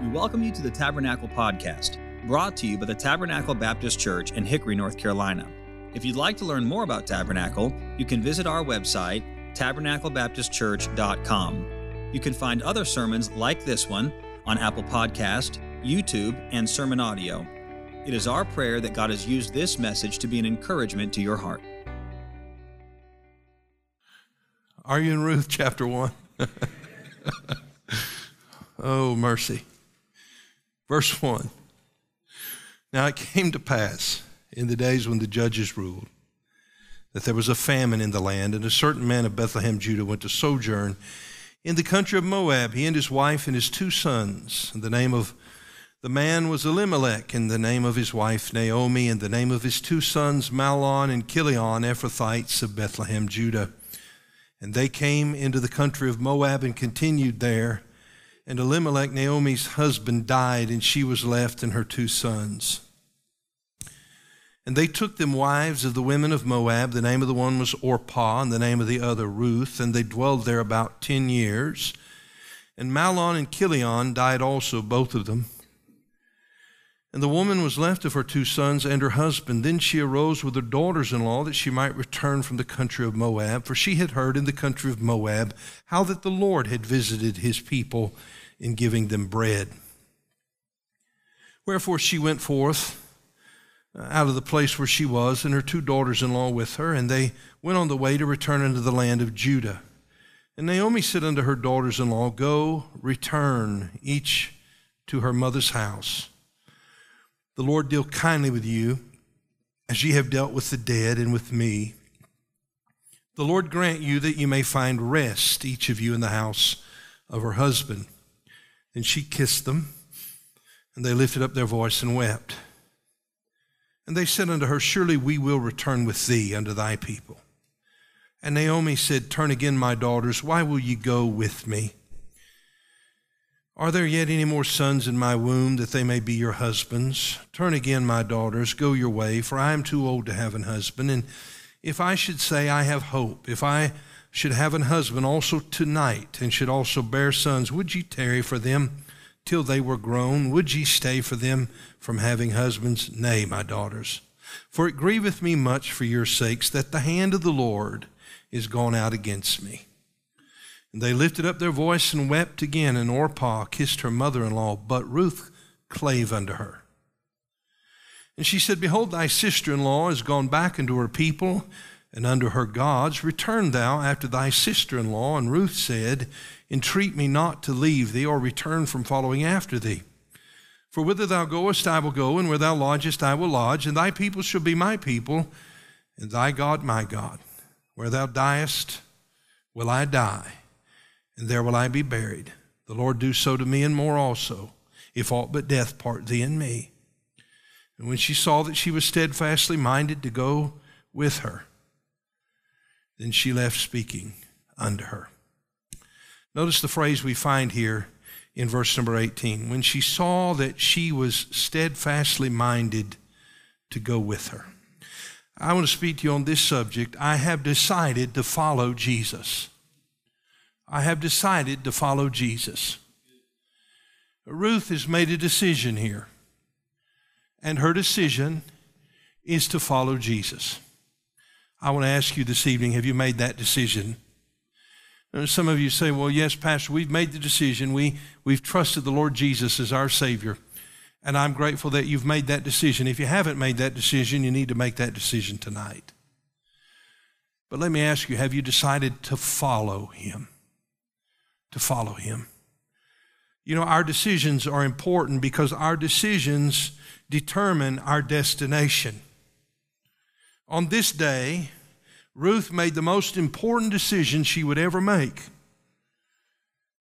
We welcome you to the Tabernacle Podcast, brought to you by the Tabernacle Baptist Church in Hickory, North Carolina. If you'd like to learn more about Tabernacle, you can visit our website, tabernaclebaptistchurch.com. You can find other sermons like this one on Apple Podcast, YouTube, and Sermon Audio. It is our prayer that God has used this message to be an encouragement to your heart. Are you in Ruth chapter 1? oh, mercy. Verse 1. Now it came to pass in the days when the judges ruled that there was a famine in the land, and a certain man of Bethlehem, Judah, went to sojourn in the country of Moab, he and his wife and his two sons. And the name of the man was Elimelech, and the name of his wife Naomi, and the name of his two sons Mahlon and Chilion, Ephrathites of Bethlehem, Judah. And they came into the country of Moab and continued there. And Elimelech, Naomi's husband, died, and she was left and her two sons. And they took them wives of the women of Moab. The name of the one was Orpah, and the name of the other Ruth. And they dwelled there about ten years. And Mahlon and Chilion died also, both of them. And the woman was left of her two sons and her husband. Then she arose with her daughters in law that she might return from the country of Moab, for she had heard in the country of Moab how that the Lord had visited his people in giving them bread. Wherefore she went forth uh, out of the place where she was, and her two daughters in law with her, and they went on the way to return unto the land of Judah. And Naomi said unto her daughters in law, Go, return, each to her mother's house. The Lord deal kindly with you, as ye have dealt with the dead and with me. The Lord grant you that you may find rest, each of you in the house of her husband. And she kissed them, and they lifted up their voice and wept. And they said unto her, Surely we will return with thee unto thy people. And Naomi said, Turn again, my daughters, why will ye go with me? Are there yet any more sons in my womb that they may be your husbands? Turn again, my daughters, go your way, for I am too old to have an husband. And if I should say, I have hope, if I should have an husband also tonight, and should also bear sons, would ye tarry for them? till they were grown? Would ye stay for them from having husbands? Nay, my daughters. For it grieveth me much for your sakes that the hand of the Lord is gone out against me. And they lifted up their voice and wept again, and Orpah kissed her mother in law, but Ruth clave unto her. And she said, Behold, thy sister in law is gone back into her people and unto her gods. Return thou after thy sister in law. And Ruth said, Entreat me not to leave thee or return from following after thee. For whither thou goest, I will go, and where thou lodgest, I will lodge, and thy people shall be my people, and thy God my God. Where thou diest, will I die, and there will I be buried. The Lord do so to me, and more also, if aught but death part thee and me. And when she saw that she was steadfastly minded to go with her, then she left speaking unto her. Notice the phrase we find here in verse number 18. When she saw that she was steadfastly minded to go with her. I want to speak to you on this subject. I have decided to follow Jesus. I have decided to follow Jesus. Ruth has made a decision here, and her decision is to follow Jesus. I want to ask you this evening have you made that decision? And some of you say, well, yes, Pastor, we've made the decision. We, we've trusted the Lord Jesus as our Savior. And I'm grateful that you've made that decision. If you haven't made that decision, you need to make that decision tonight. But let me ask you have you decided to follow Him? To follow Him. You know, our decisions are important because our decisions determine our destination. On this day, Ruth made the most important decision she would ever make.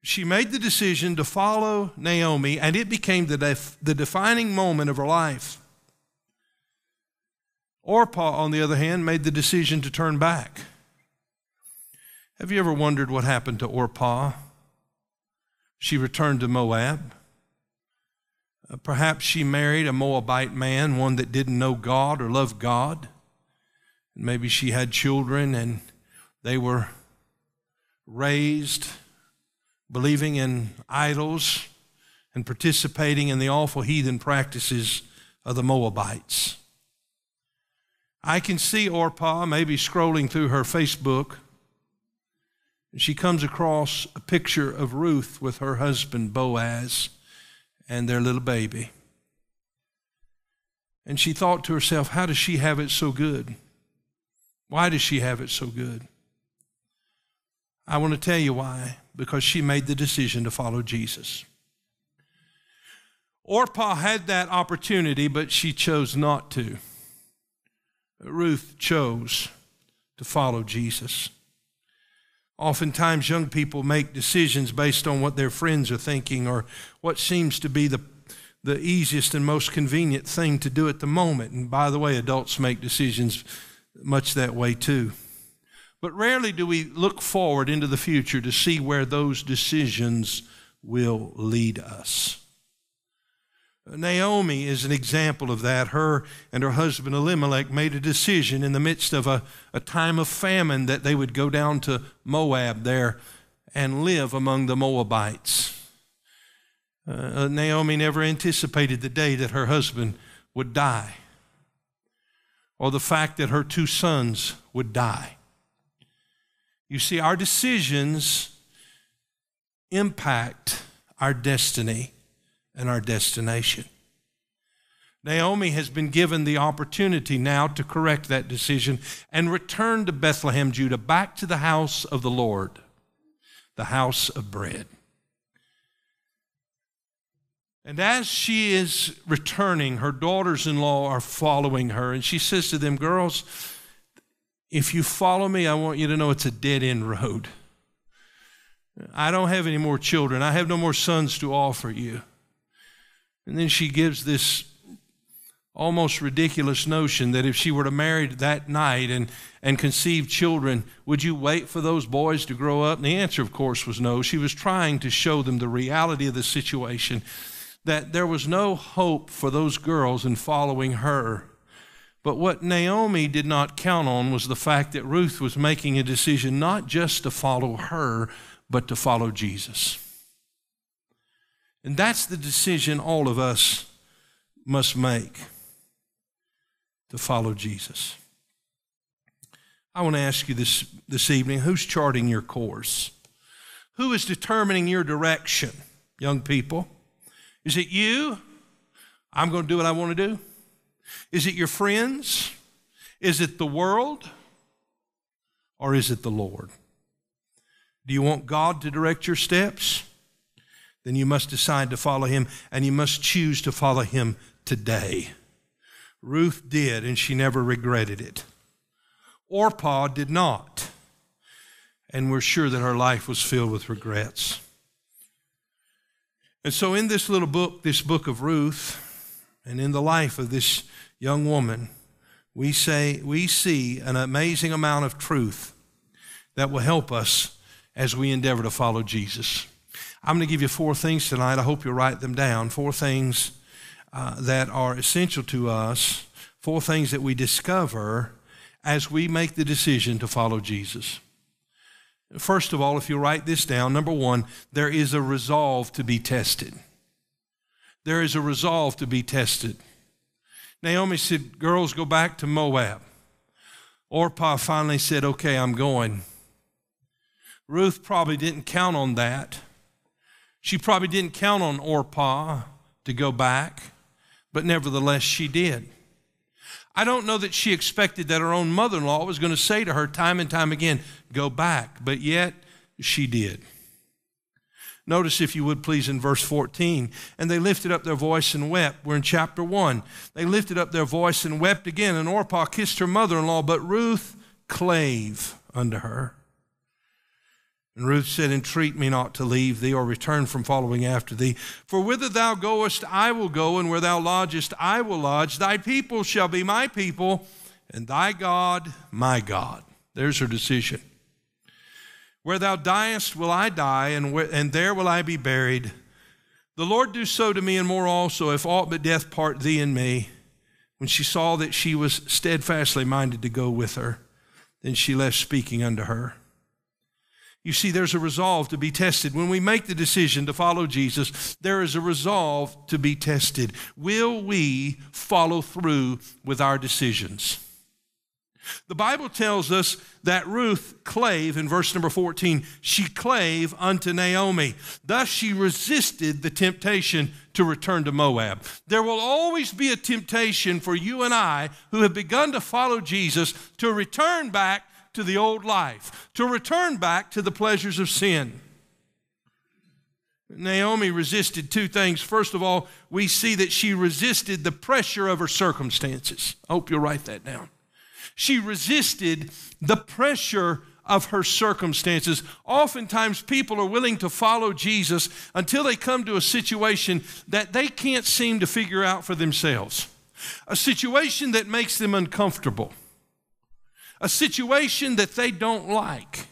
She made the decision to follow Naomi, and it became the, def- the defining moment of her life. Orpah, on the other hand, made the decision to turn back. Have you ever wondered what happened to Orpah? She returned to Moab. Uh, perhaps she married a Moabite man, one that didn't know God or love God. Maybe she had children and they were raised believing in idols and participating in the awful heathen practices of the Moabites. I can see Orpah maybe scrolling through her Facebook. She comes across a picture of Ruth with her husband Boaz and their little baby. And she thought to herself, how does she have it so good? Why does she have it so good? I want to tell you why. Because she made the decision to follow Jesus. Orpah had that opportunity, but she chose not to. Ruth chose to follow Jesus. Oftentimes, young people make decisions based on what their friends are thinking or what seems to be the, the easiest and most convenient thing to do at the moment. And by the way, adults make decisions much that way too. But rarely do we look forward into the future to see where those decisions will lead us. Naomi is an example of that. Her and her husband Elimelech made a decision in the midst of a, a time of famine that they would go down to Moab there and live among the Moabites. Uh, Naomi never anticipated the day that her husband would die or the fact that her two sons would die. You see, our decisions impact our destiny and our destination. Naomi has been given the opportunity now to correct that decision and return to Bethlehem, Judah, back to the house of the Lord, the house of bread. And as she is returning, her daughters in law are following her, and she says to them, Girls, if you follow me, I want you to know it's a dead end road. I don't have any more children, I have no more sons to offer you. And then she gives this almost ridiculous notion that if she were to marry that night and, and conceive children, would you wait for those boys to grow up? And the answer, of course, was no. She was trying to show them the reality of the situation, that there was no hope for those girls in following her. But what Naomi did not count on was the fact that Ruth was making a decision not just to follow her, but to follow Jesus. And that's the decision all of us must make to follow Jesus. I want to ask you this, this evening who's charting your course? Who is determining your direction, young people? Is it you? I'm going to do what I want to do. Is it your friends? Is it the world? Or is it the Lord? Do you want God to direct your steps? Then you must decide to follow him and you must choose to follow him today. Ruth did, and she never regretted it. Orpah did not, and we're sure that her life was filled with regrets. And so, in this little book, this book of Ruth, and in the life of this young woman, we say we see an amazing amount of truth that will help us as we endeavor to follow Jesus. I'm going to give you four things tonight. I hope you'll write them down. Four things uh, that are essential to us, four things that we discover as we make the decision to follow Jesus. First of all, if you write this down, number one, there is a resolve to be tested. There is a resolve to be tested. Naomi said, Girls, go back to Moab. Orpah finally said, Okay, I'm going. Ruth probably didn't count on that. She probably didn't count on Orpah to go back, but nevertheless she did. I don't know that she expected that her own mother in law was going to say to her time and time again, Go back, but yet she did. Notice, if you would please, in verse 14. And they lifted up their voice and wept. We're in chapter 1. They lifted up their voice and wept again, and Orpah kissed her mother in law, but Ruth clave unto her. And Ruth said, Entreat me not to leave thee or return from following after thee. For whither thou goest, I will go, and where thou lodgest, I will lodge. Thy people shall be my people, and thy God my God. There's her decision. Where thou diest, will I die, and, where, and there will I be buried. The Lord do so to me, and more also, if aught but death part thee and me. When she saw that she was steadfastly minded to go with her, then she left speaking unto her. You see, there's a resolve to be tested. When we make the decision to follow Jesus, there is a resolve to be tested. Will we follow through with our decisions? The Bible tells us that Ruth clave in verse number 14. She clave unto Naomi. Thus she resisted the temptation to return to Moab. There will always be a temptation for you and I who have begun to follow Jesus to return back to the old life, to return back to the pleasures of sin. Naomi resisted two things. First of all, we see that she resisted the pressure of her circumstances. I hope you'll write that down. She resisted the pressure of her circumstances. Oftentimes, people are willing to follow Jesus until they come to a situation that they can't seem to figure out for themselves, a situation that makes them uncomfortable, a situation that they don't like.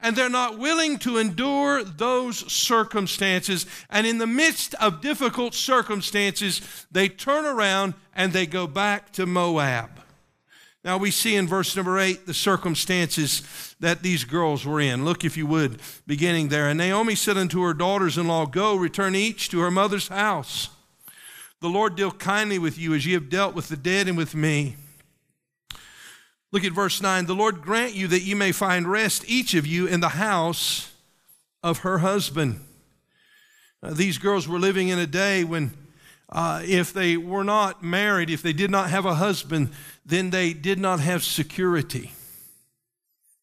And they're not willing to endure those circumstances. And in the midst of difficult circumstances, they turn around and they go back to Moab. Now we see in verse number eight the circumstances that these girls were in. Look, if you would, beginning there. And Naomi said unto her daughters in law, Go, return each to her mother's house. The Lord deal kindly with you as ye have dealt with the dead and with me. Look at verse 9. The Lord grant you that you may find rest, each of you, in the house of her husband. These girls were living in a day when, uh, if they were not married, if they did not have a husband, then they did not have security.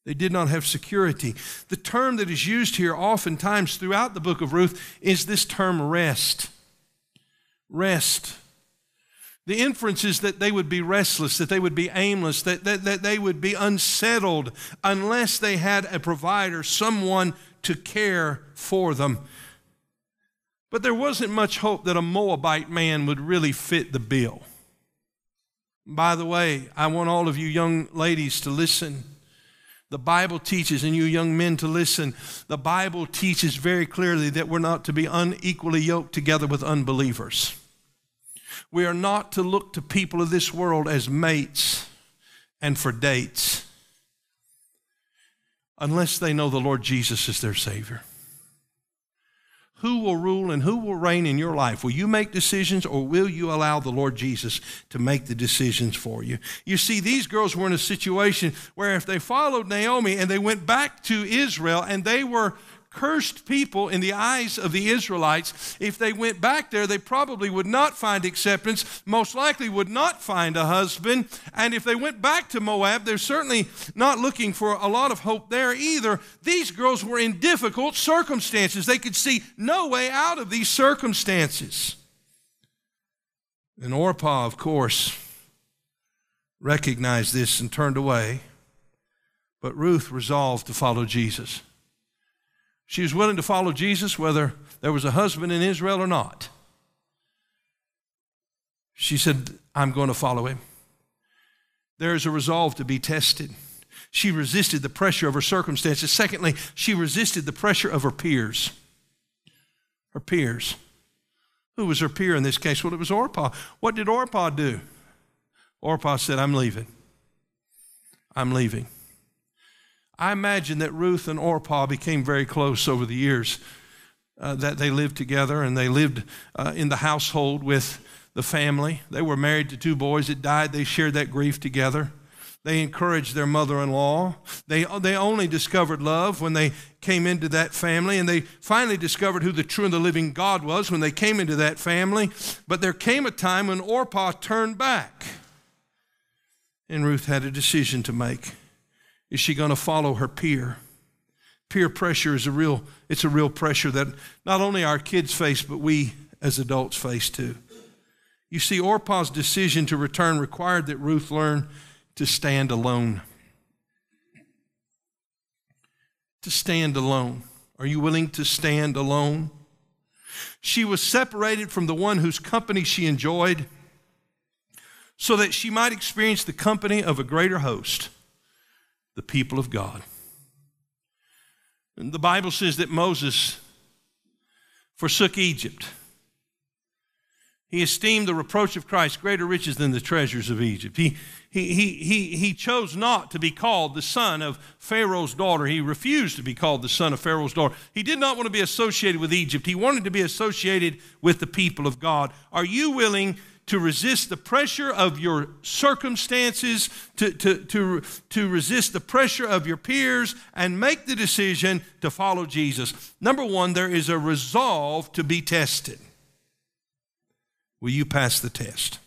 They did not have security. The term that is used here oftentimes throughout the book of Ruth is this term rest. Rest. The inference is that they would be restless, that they would be aimless, that, that, that they would be unsettled unless they had a provider, someone to care for them. But there wasn't much hope that a Moabite man would really fit the bill. By the way, I want all of you young ladies to listen. The Bible teaches, and you young men to listen, the Bible teaches very clearly that we're not to be unequally yoked together with unbelievers. We are not to look to people of this world as mates and for dates unless they know the Lord Jesus is their Savior who will rule and who will reign in your life? Will you make decisions or will you allow the Lord Jesus to make the decisions for you? You see, these girls were in a situation where if they followed Naomi and they went back to Israel and they were cursed people in the eyes of the Israelites. If they went back there, they probably would not find acceptance, most likely would not find a husband. And if they went back to Moab, they're certainly not looking for a lot of hope there either. These girls were in difficult circumstances. They could see no way out of these circumstances. And Orpah, of course, recognized this and turned away. But Ruth resolved to follow Jesus. She was willing to follow Jesus whether there was a husband in Israel or not. She said, I'm going to follow him. There is a resolve to be tested. She resisted the pressure of her circumstances. Secondly, she resisted the pressure of her peers. Her peers. Who was her peer in this case? Well, it was Orpah. What did Orpah do? Orpah said, I'm leaving. I'm leaving. I imagine that Ruth and Orpah became very close over the years uh, that they lived together and they lived uh, in the household with the family. They were married to two boys that died. They shared that grief together. They encouraged their mother in law. They, they only discovered love when they came into that family, and they finally discovered who the true and the living God was when they came into that family. But there came a time when Orpah turned back, and Ruth had a decision to make. Is she going to follow her peer? Peer pressure is a real, it's a real pressure that not only our kids face, but we as adults face too. You see, Orpah's decision to return required that Ruth learn to stand alone. To stand alone. Are you willing to stand alone? She was separated from the one whose company she enjoyed so that she might experience the company of a greater host the people of God. And the Bible says that Moses forsook Egypt. He esteemed the reproach of Christ greater riches than the treasures of Egypt. He, he, he, he, he chose not to be called the son of Pharaoh's daughter. He refused to be called the son of Pharaoh's daughter. He did not want to be associated with Egypt. He wanted to be associated with the people of God. Are you willing to resist the pressure of your circumstances, to, to, to, to resist the pressure of your peers, and make the decision to follow Jesus? Number one, there is a resolve to be tested. Will you pass the test?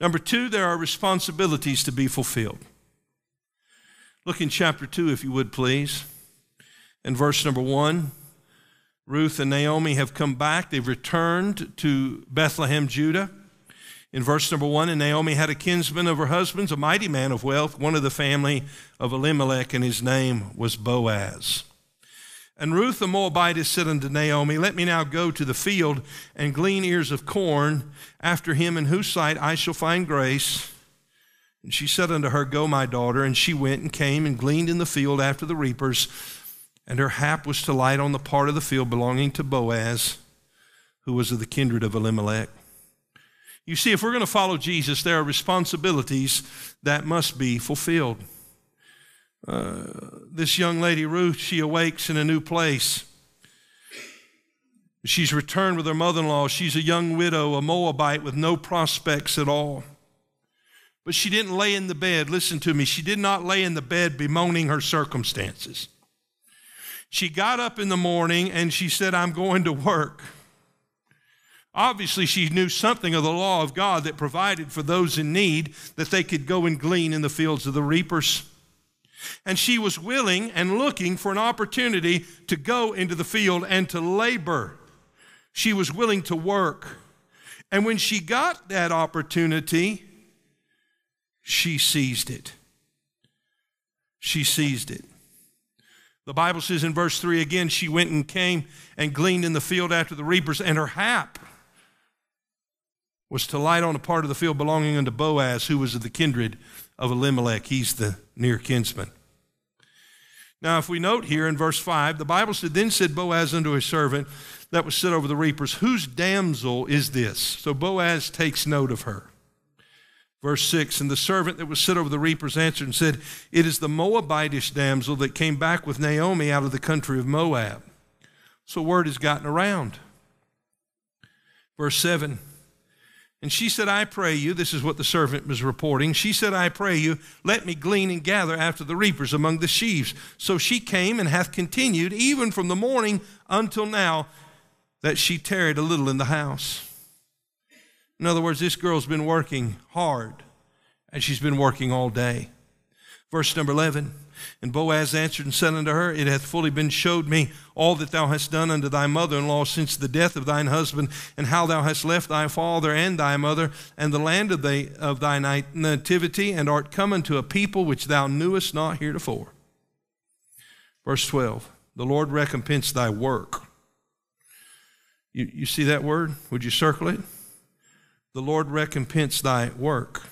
Number two, there are responsibilities to be fulfilled. Look in chapter 2, if you would please. In verse number 1, Ruth and Naomi have come back. They've returned to Bethlehem, Judah. In verse number 1, and Naomi had a kinsman of her husband's, a mighty man of wealth, one of the family of Elimelech, and his name was Boaz. And Ruth the Moabitess said unto Naomi, Let me now go to the field and glean ears of corn after him in whose sight I shall find grace. And she said unto her, Go, my daughter. And she went and came and gleaned in the field after the reapers. And her hap was to light on the part of the field belonging to Boaz, who was of the kindred of Elimelech. You see, if we're going to follow Jesus, there are responsibilities that must be fulfilled. Uh, this young lady, Ruth, she awakes in a new place. She's returned with her mother in law. She's a young widow, a Moabite with no prospects at all. But she didn't lay in the bed. Listen to me. She did not lay in the bed bemoaning her circumstances. She got up in the morning and she said, I'm going to work. Obviously, she knew something of the law of God that provided for those in need that they could go and glean in the fields of the reapers. And she was willing and looking for an opportunity to go into the field and to labor. She was willing to work. And when she got that opportunity, she seized it. She seized it. The Bible says in verse 3 again, she went and came and gleaned in the field after the reapers, and her hap was to light on a part of the field belonging unto Boaz, who was of the kindred of Elimelech. He's the near kinsman. Now, if we note here in verse 5, the Bible said, Then said Boaz unto his servant that was set over the reapers, Whose damsel is this? So Boaz takes note of her. Verse 6 And the servant that was set over the reapers answered and said, It is the Moabitish damsel that came back with Naomi out of the country of Moab. So word has gotten around. Verse 7 and she said, I pray you, this is what the servant was reporting. She said, I pray you, let me glean and gather after the reapers among the sheaves. So she came and hath continued, even from the morning until now, that she tarried a little in the house. In other words, this girl's been working hard, and she's been working all day. Verse number 11 and Boaz answered and said unto her, It hath fully been showed me all that thou hast done unto thy mother in law since the death of thine husband, and how thou hast left thy father and thy mother, and the land of, thy, of thy nativity, and art come unto a people which thou knewest not heretofore. Verse 12 The Lord recompense thy work. You, you see that word? Would you circle it? The Lord recompense thy work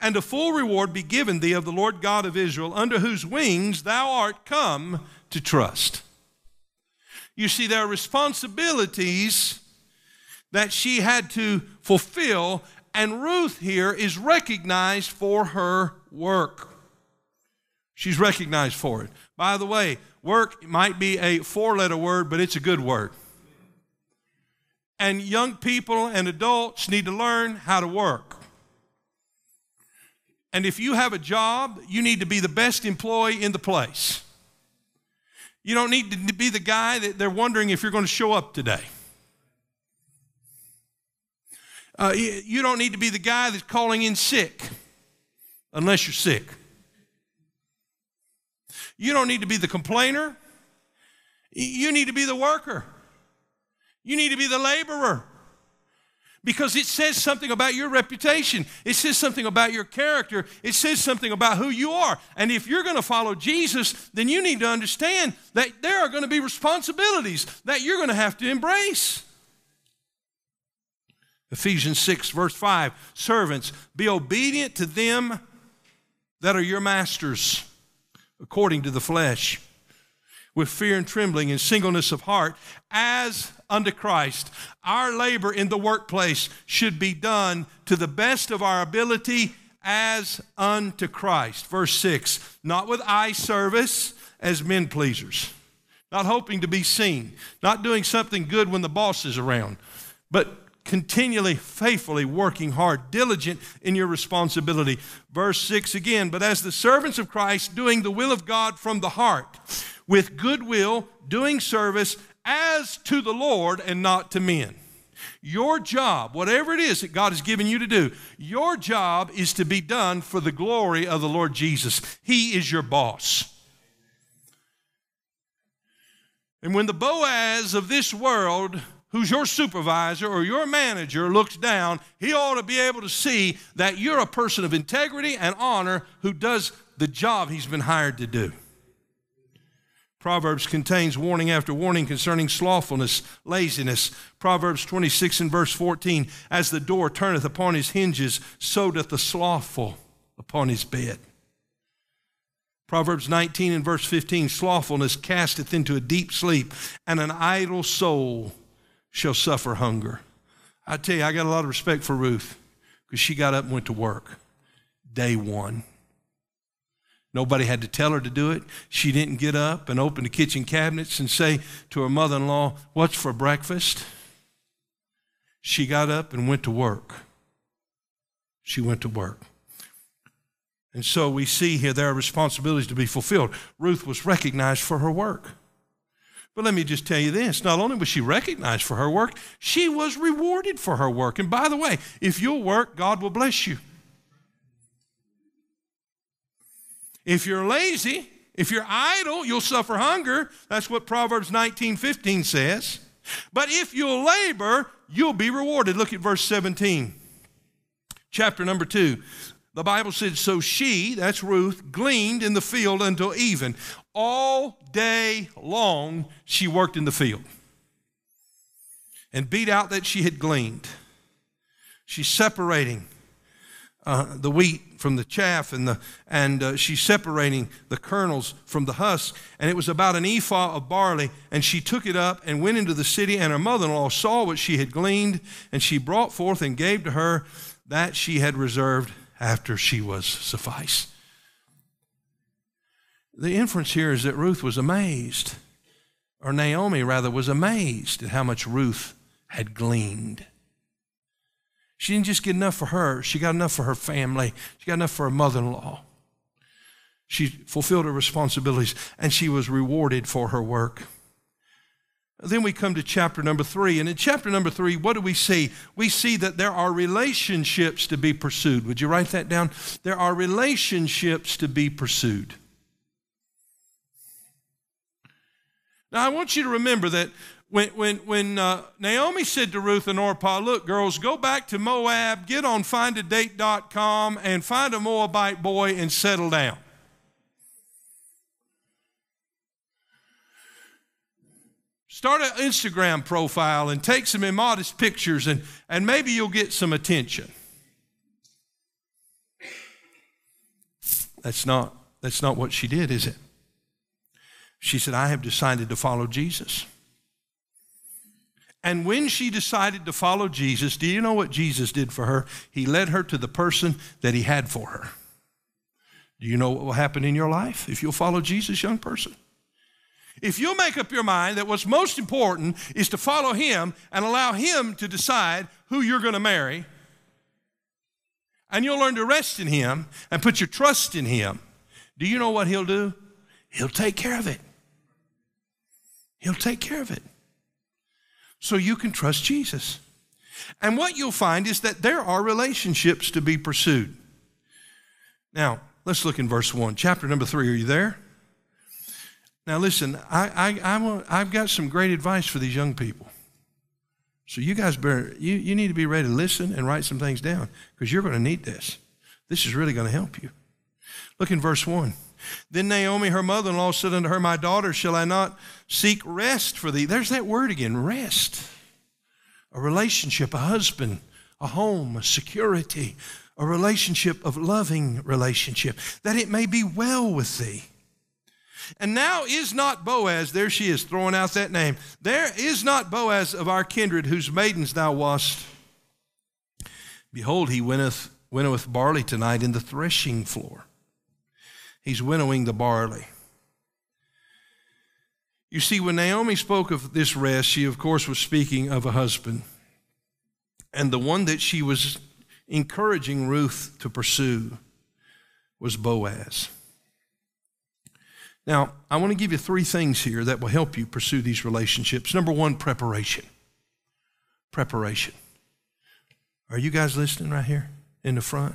and a full reward be given thee of the Lord God of Israel, under whose wings thou art come to trust. You see, there are responsibilities that she had to fulfill, and Ruth here is recognized for her work. She's recognized for it. By the way, work might be a four letter word, but it's a good word. And young people and adults need to learn how to work. And if you have a job, you need to be the best employee in the place. You don't need to be the guy that they're wondering if you're going to show up today. Uh, you don't need to be the guy that's calling in sick unless you're sick. You don't need to be the complainer. You need to be the worker. You need to be the laborer because it says something about your reputation. It says something about your character. It says something about who you are. And if you're going to follow Jesus, then you need to understand that there are going to be responsibilities that you're going to have to embrace. Ephesians 6, verse 5 Servants, be obedient to them that are your masters, according to the flesh, with fear and trembling and singleness of heart, as unto Christ. Our labor in the workplace should be done to the best of our ability as unto Christ. Verse 6 Not with eye service as men pleasers, not hoping to be seen, not doing something good when the boss is around, but continually, faithfully working hard, diligent in your responsibility. Verse 6 again, but as the servants of Christ, doing the will of God from the heart, with goodwill, doing service as to the Lord and not to men. Your job, whatever it is that God has given you to do, your job is to be done for the glory of the Lord Jesus. He is your boss. And when the Boaz of this world who's your supervisor or your manager looks down, he ought to be able to see that you're a person of integrity and honor who does the job he's been hired to do. Proverbs contains warning after warning concerning slothfulness, laziness. Proverbs 26 and verse 14 As the door turneth upon his hinges, so doth the slothful upon his bed. Proverbs 19 and verse 15 Slothfulness casteth into a deep sleep, and an idle soul shall suffer hunger. I tell you, I got a lot of respect for Ruth because she got up and went to work day one. Nobody had to tell her to do it. She didn't get up and open the kitchen cabinets and say to her mother in law, What's for breakfast? She got up and went to work. She went to work. And so we see here there are responsibilities to be fulfilled. Ruth was recognized for her work. But let me just tell you this not only was she recognized for her work, she was rewarded for her work. And by the way, if you'll work, God will bless you. If you're lazy, if you're idle, you'll suffer hunger. That's what Proverbs 19 15 says. But if you'll labor, you'll be rewarded. Look at verse 17, chapter number 2. The Bible said, So she, that's Ruth, gleaned in the field until even. All day long, she worked in the field and beat out that she had gleaned. She's separating uh, the wheat from the chaff, and, the, and uh, she's separating the kernels from the husk. And it was about an ephah of barley. And she took it up and went into the city, and her mother in law saw what she had gleaned, and she brought forth and gave to her that she had reserved after she was suffice. The inference here is that Ruth was amazed, or Naomi rather was amazed at how much Ruth had gleaned. She didn't just get enough for her, she got enough for her family, she got enough for her mother in law. She fulfilled her responsibilities and she was rewarded for her work. Then we come to chapter number three. And in chapter number three, what do we see? We see that there are relationships to be pursued. Would you write that down? There are relationships to be pursued. Now, I want you to remember that when, when, when uh, Naomi said to Ruth and Orpah, Look, girls, go back to Moab, get on findadate.com, and find a Moabite boy and settle down. Start an Instagram profile and take some immodest pictures, and, and maybe you'll get some attention. That's not, that's not what she did, is it? She said, I have decided to follow Jesus. And when she decided to follow Jesus, do you know what Jesus did for her? He led her to the person that he had for her. Do you know what will happen in your life if you'll follow Jesus, young person? If you'll make up your mind that what's most important is to follow him and allow him to decide who you're going to marry, and you'll learn to rest in him and put your trust in him, do you know what he'll do? He'll take care of it. He'll take care of it. So you can trust Jesus. And what you'll find is that there are relationships to be pursued. Now, let's look in verse 1. Chapter number 3, are you there? Now, listen, I, I, i have got some great advice for these young people. So, you guys better, you, you need to be ready to listen and write some things down because you're going to need this. This is really going to help you. Look in verse 1. Then Naomi, her mother in law, said unto her, My daughter, shall I not seek rest for thee? There's that word again rest. A relationship, a husband, a home, a security, a relationship of loving relationship, that it may be well with thee. And now is not Boaz, there she is throwing out that name, there is not Boaz of our kindred whose maidens thou wast. Behold, he winnoweth, winnoweth barley tonight in the threshing floor. He's winnowing the barley. You see, when Naomi spoke of this rest, she, of course, was speaking of a husband. And the one that she was encouraging Ruth to pursue was Boaz. Now, I want to give you three things here that will help you pursue these relationships. Number one, preparation. Preparation. Are you guys listening right here in the front?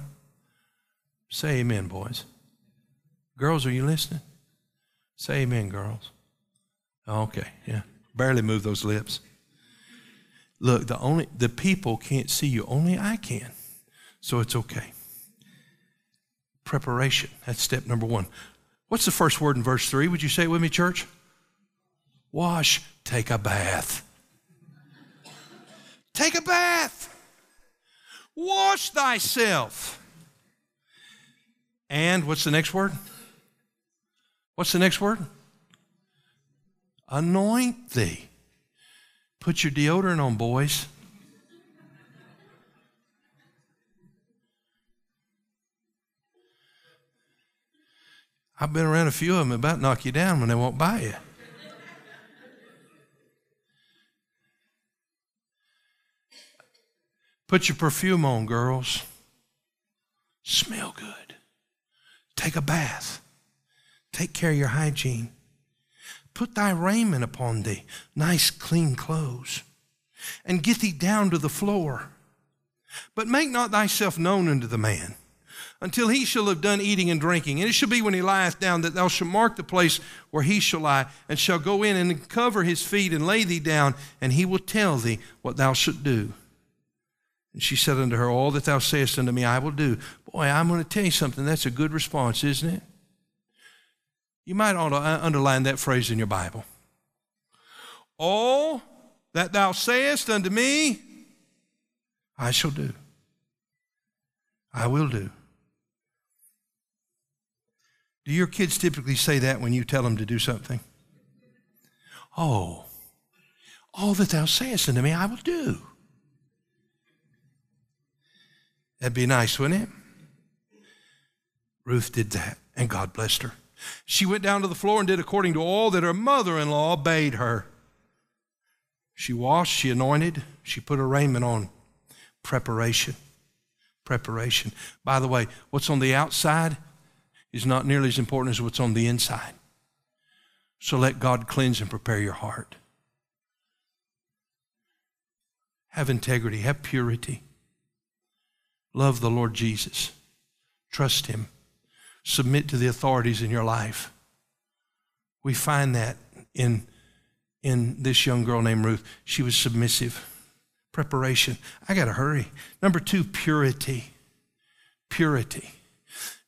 Say amen, boys. Girls, are you listening? Say amen, girls. Okay, yeah. Barely move those lips. Look, the only the people can't see you, only I can. So it's okay. Preparation. That's step number one. What's the first word in verse three? Would you say it with me, church? Wash, take a bath. Take a bath. Wash thyself. And what's the next word? What's the next word? Anoint thee. Put your deodorant on, boys. I've been around a few of them about knock you down when they won't buy you. Put your perfume on, girls. Smell good. Take a bath. Take care of your hygiene. Put thy raiment upon thee, nice clean clothes, and get thee down to the floor. But make not thyself known unto the man until he shall have done eating and drinking. And it shall be when he lieth down that thou shalt mark the place where he shall lie, and shall go in and cover his feet and lay thee down, and he will tell thee what thou shalt do. And she said unto her, All that thou sayest unto me, I will do. Boy, I'm going to tell you something. That's a good response, isn't it? You might ought to underline that phrase in your Bible. All that thou sayest unto me, I shall do. I will do. Do your kids typically say that when you tell them to do something? Oh, all that thou sayest unto me, I will do. That'd be nice, wouldn't it? Ruth did that, and God blessed her. She went down to the floor and did according to all that her mother in law bade her. She washed, she anointed, she put her raiment on. Preparation. Preparation. By the way, what's on the outside is not nearly as important as what's on the inside. So let God cleanse and prepare your heart. Have integrity, have purity. Love the Lord Jesus. Trust Him submit to the authorities in your life. We find that in, in this young girl named Ruth. She was submissive. Preparation. I got to hurry. Number two, purity. Purity.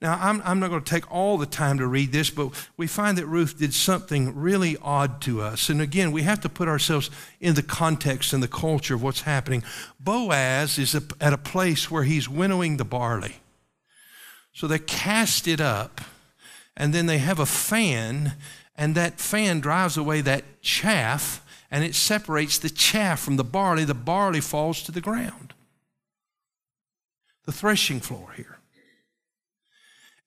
Now, I'm, I'm not going to take all the time to read this, but we find that Ruth did something really odd to us. And again, we have to put ourselves in the context and the culture of what's happening. Boaz is at a place where he's winnowing the barley. So they cast it up, and then they have a fan, and that fan drives away that chaff, and it separates the chaff from the barley. The barley falls to the ground. The threshing floor here.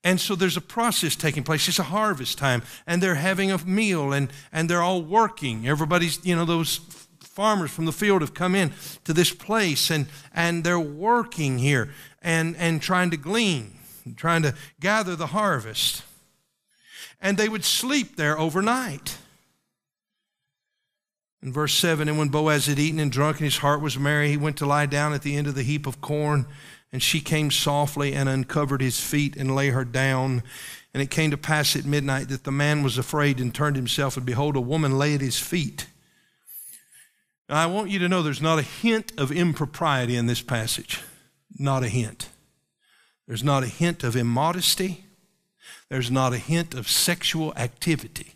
And so there's a process taking place. It's a harvest time, and they're having a meal, and, and they're all working. Everybody's, you know, those farmers from the field have come in to this place, and, and they're working here and, and trying to glean trying to gather the harvest. And they would sleep there overnight. In verse 7, and when Boaz had eaten and drunk and his heart was merry, he went to lie down at the end of the heap of corn. And she came softly and uncovered his feet and lay her down. And it came to pass at midnight that the man was afraid and turned himself, and behold, a woman lay at his feet. Now, I want you to know there's not a hint of impropriety in this passage. Not a hint. There's not a hint of immodesty. There's not a hint of sexual activity.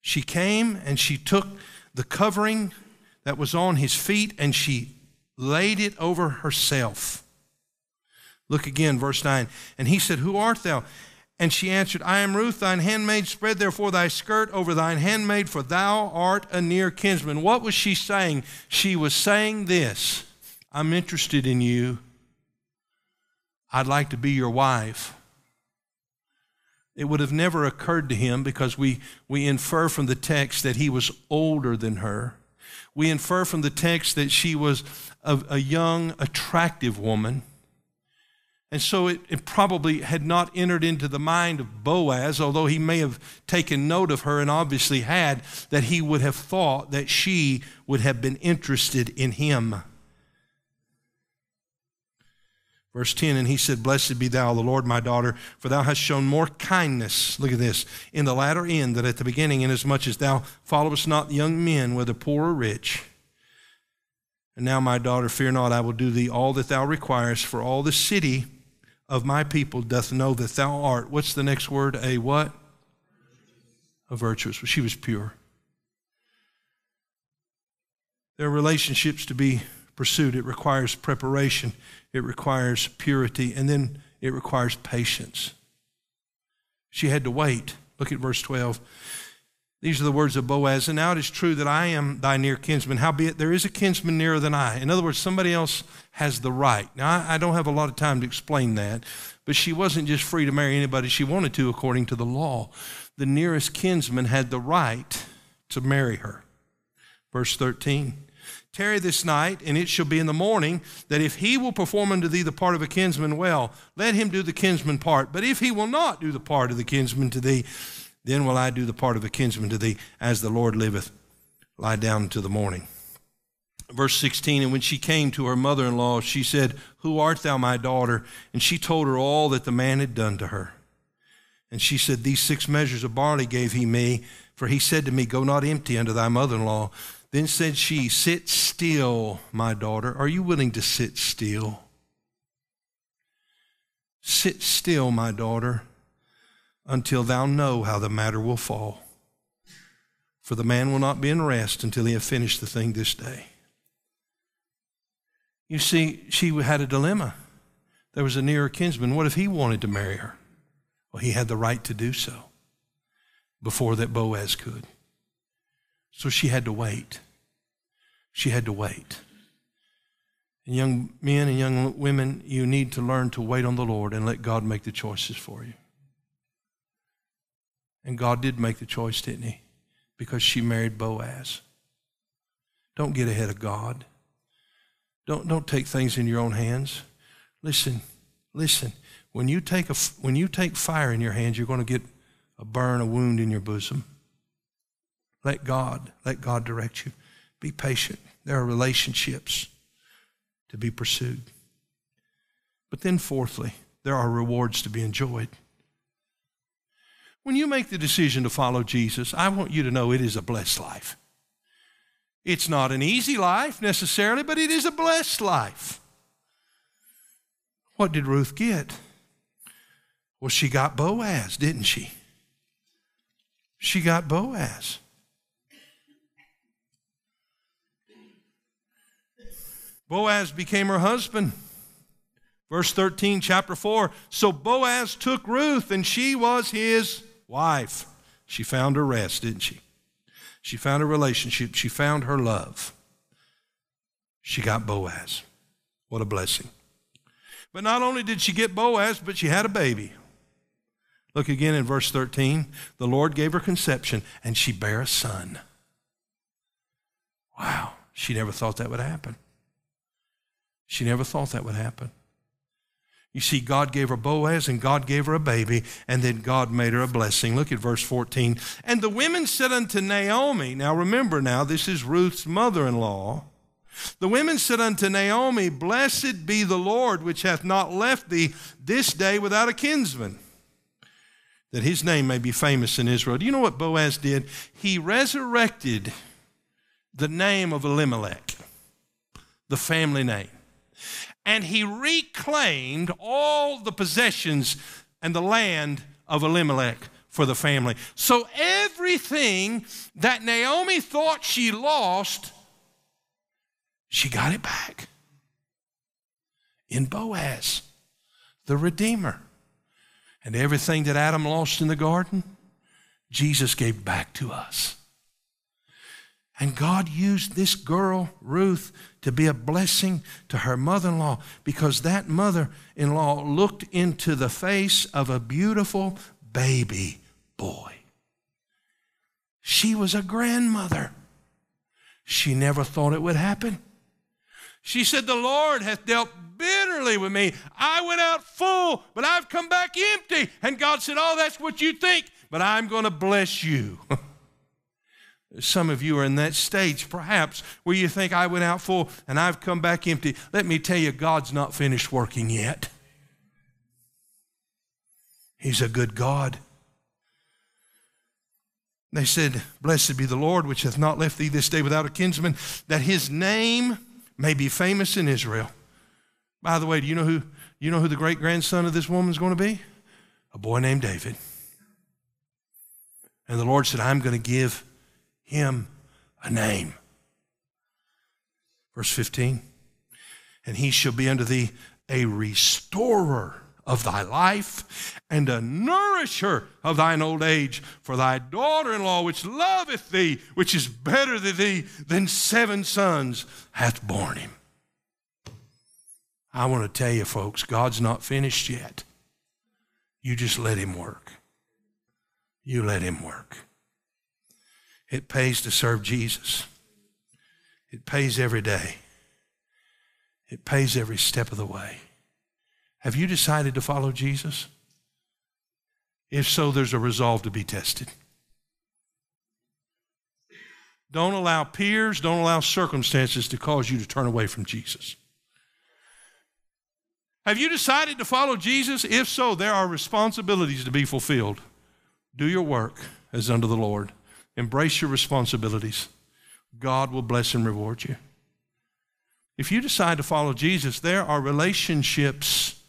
She came and she took the covering that was on his feet and she laid it over herself. Look again, verse 9. And he said, Who art thou? And she answered, I am Ruth, thine handmaid. Spread therefore thy skirt over thine handmaid, for thou art a near kinsman. What was she saying? She was saying this I'm interested in you. I'd like to be your wife. It would have never occurred to him because we, we infer from the text that he was older than her. We infer from the text that she was a, a young, attractive woman. And so it, it, probably had not entered into the mind of Boaz, although he may have taken note of her and obviously had, that he would have thought that she would have been interested in him. Verse 10, and he said, Blessed be thou, the Lord, my daughter, for thou hast shown more kindness, look at this, in the latter end than at the beginning, inasmuch as thou followest not young men, whether poor or rich. And now, my daughter, fear not, I will do thee all that thou requirest, for all the city of my people doth know that thou art, what's the next word? A what? A virtuous. She was pure. There are relationships to be pursued. It requires preparation, it requires purity, and then it requires patience. She had to wait. Look at verse 12. These are the words of Boaz. And now it is true that I am thy near kinsman. Howbeit, there is a kinsman nearer than I. In other words, somebody else has the right. Now, I don't have a lot of time to explain that, but she wasn't just free to marry anybody she wanted to according to the law. The nearest kinsman had the right to marry her. Verse 13. Tarry this night, and it shall be in the morning that if he will perform unto thee the part of a kinsman well, let him do the kinsman part. But if he will not do the part of the kinsman to thee, then will I do the part of a kinsman to thee, as the Lord liveth. Lie down until the morning. Verse 16, and when she came to her mother in law, she said, Who art thou, my daughter? And she told her all that the man had done to her. And she said, These six measures of barley gave he me, for he said to me, Go not empty unto thy mother in law. Then said she, Sit still, my daughter. Are you willing to sit still? Sit still, my daughter, until thou know how the matter will fall. For the man will not be in rest until he have finished the thing this day. You see, she had a dilemma. There was a nearer kinsman. What if he wanted to marry her? Well, he had the right to do so before that Boaz could. So she had to wait. She had to wait. And young men and young women, you need to learn to wait on the Lord and let God make the choices for you. And God did make the choice, didn't He? Because she married Boaz. Don't get ahead of God. Don't, don't take things in your own hands. Listen, listen. When you, take a, when you take fire in your hands, you're going to get a burn, a wound in your bosom. Let God, let God direct you. Be patient. There are relationships to be pursued. But then, fourthly, there are rewards to be enjoyed. When you make the decision to follow Jesus, I want you to know it is a blessed life. It's not an easy life necessarily, but it is a blessed life. What did Ruth get? Well, she got Boaz, didn't she? She got Boaz. Boaz became her husband. Verse 13, chapter 4. So Boaz took Ruth, and she was his wife. She found her rest, didn't she? She found a relationship. She found her love. She got Boaz. What a blessing. But not only did she get Boaz, but she had a baby. Look again in verse 13. The Lord gave her conception, and she bare a son. Wow, she never thought that would happen. She never thought that would happen. You see, God gave her Boaz and God gave her a baby, and then God made her a blessing. Look at verse 14. And the women said unto Naomi, now remember now, this is Ruth's mother in law. The women said unto Naomi, Blessed be the Lord, which hath not left thee this day without a kinsman, that his name may be famous in Israel. Do you know what Boaz did? He resurrected the name of Elimelech, the family name and he reclaimed all the possessions and the land of Elimelech for the family. So everything that Naomi thought she lost, she got it back in Boaz, the Redeemer. And everything that Adam lost in the garden, Jesus gave back to us. And God used this girl, Ruth, to be a blessing to her mother in law because that mother in law looked into the face of a beautiful baby boy. She was a grandmother. She never thought it would happen. She said, The Lord hath dealt bitterly with me. I went out full, but I've come back empty. And God said, Oh, that's what you think, but I'm going to bless you. Some of you are in that stage, perhaps, where you think, I went out full and I've come back empty. Let me tell you, God's not finished working yet. He's a good God. They said, Blessed be the Lord, which hath not left thee this day without a kinsman, that his name may be famous in Israel. By the way, do you know who, you know who the great grandson of this woman is going to be? A boy named David. And the Lord said, I'm going to give him a name. Verse 15, and he shall be unto thee a restorer of thy life and a nourisher of thine old age. For thy daughter in law, which loveth thee, which is better than thee than seven sons, hath borne him. I want to tell you, folks, God's not finished yet. You just let him work. You let him work. It pays to serve Jesus. It pays every day. It pays every step of the way. Have you decided to follow Jesus? If so, there's a resolve to be tested. Don't allow peers, don't allow circumstances to cause you to turn away from Jesus. Have you decided to follow Jesus? If so, there are responsibilities to be fulfilled. Do your work as unto the Lord. Embrace your responsibilities. God will bless and reward you. If you decide to follow Jesus, there are relationships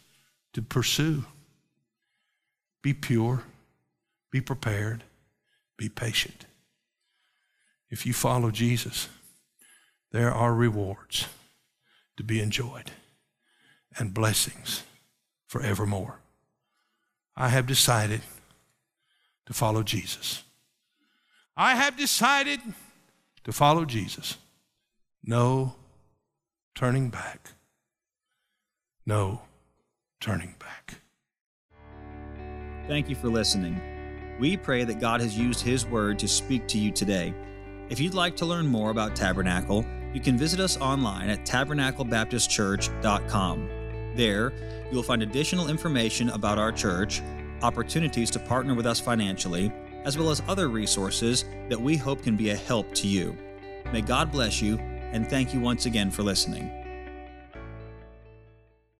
to pursue. Be pure, be prepared, be patient. If you follow Jesus, there are rewards to be enjoyed and blessings forevermore. I have decided to follow Jesus. I have decided to follow Jesus. No turning back. No turning back. Thank you for listening. We pray that God has used His Word to speak to you today. If you'd like to learn more about Tabernacle, you can visit us online at tabernaclebaptistchurch.com. There, you'll find additional information about our church, opportunities to partner with us financially, as well as other resources that we hope can be a help to you. May God bless you, and thank you once again for listening.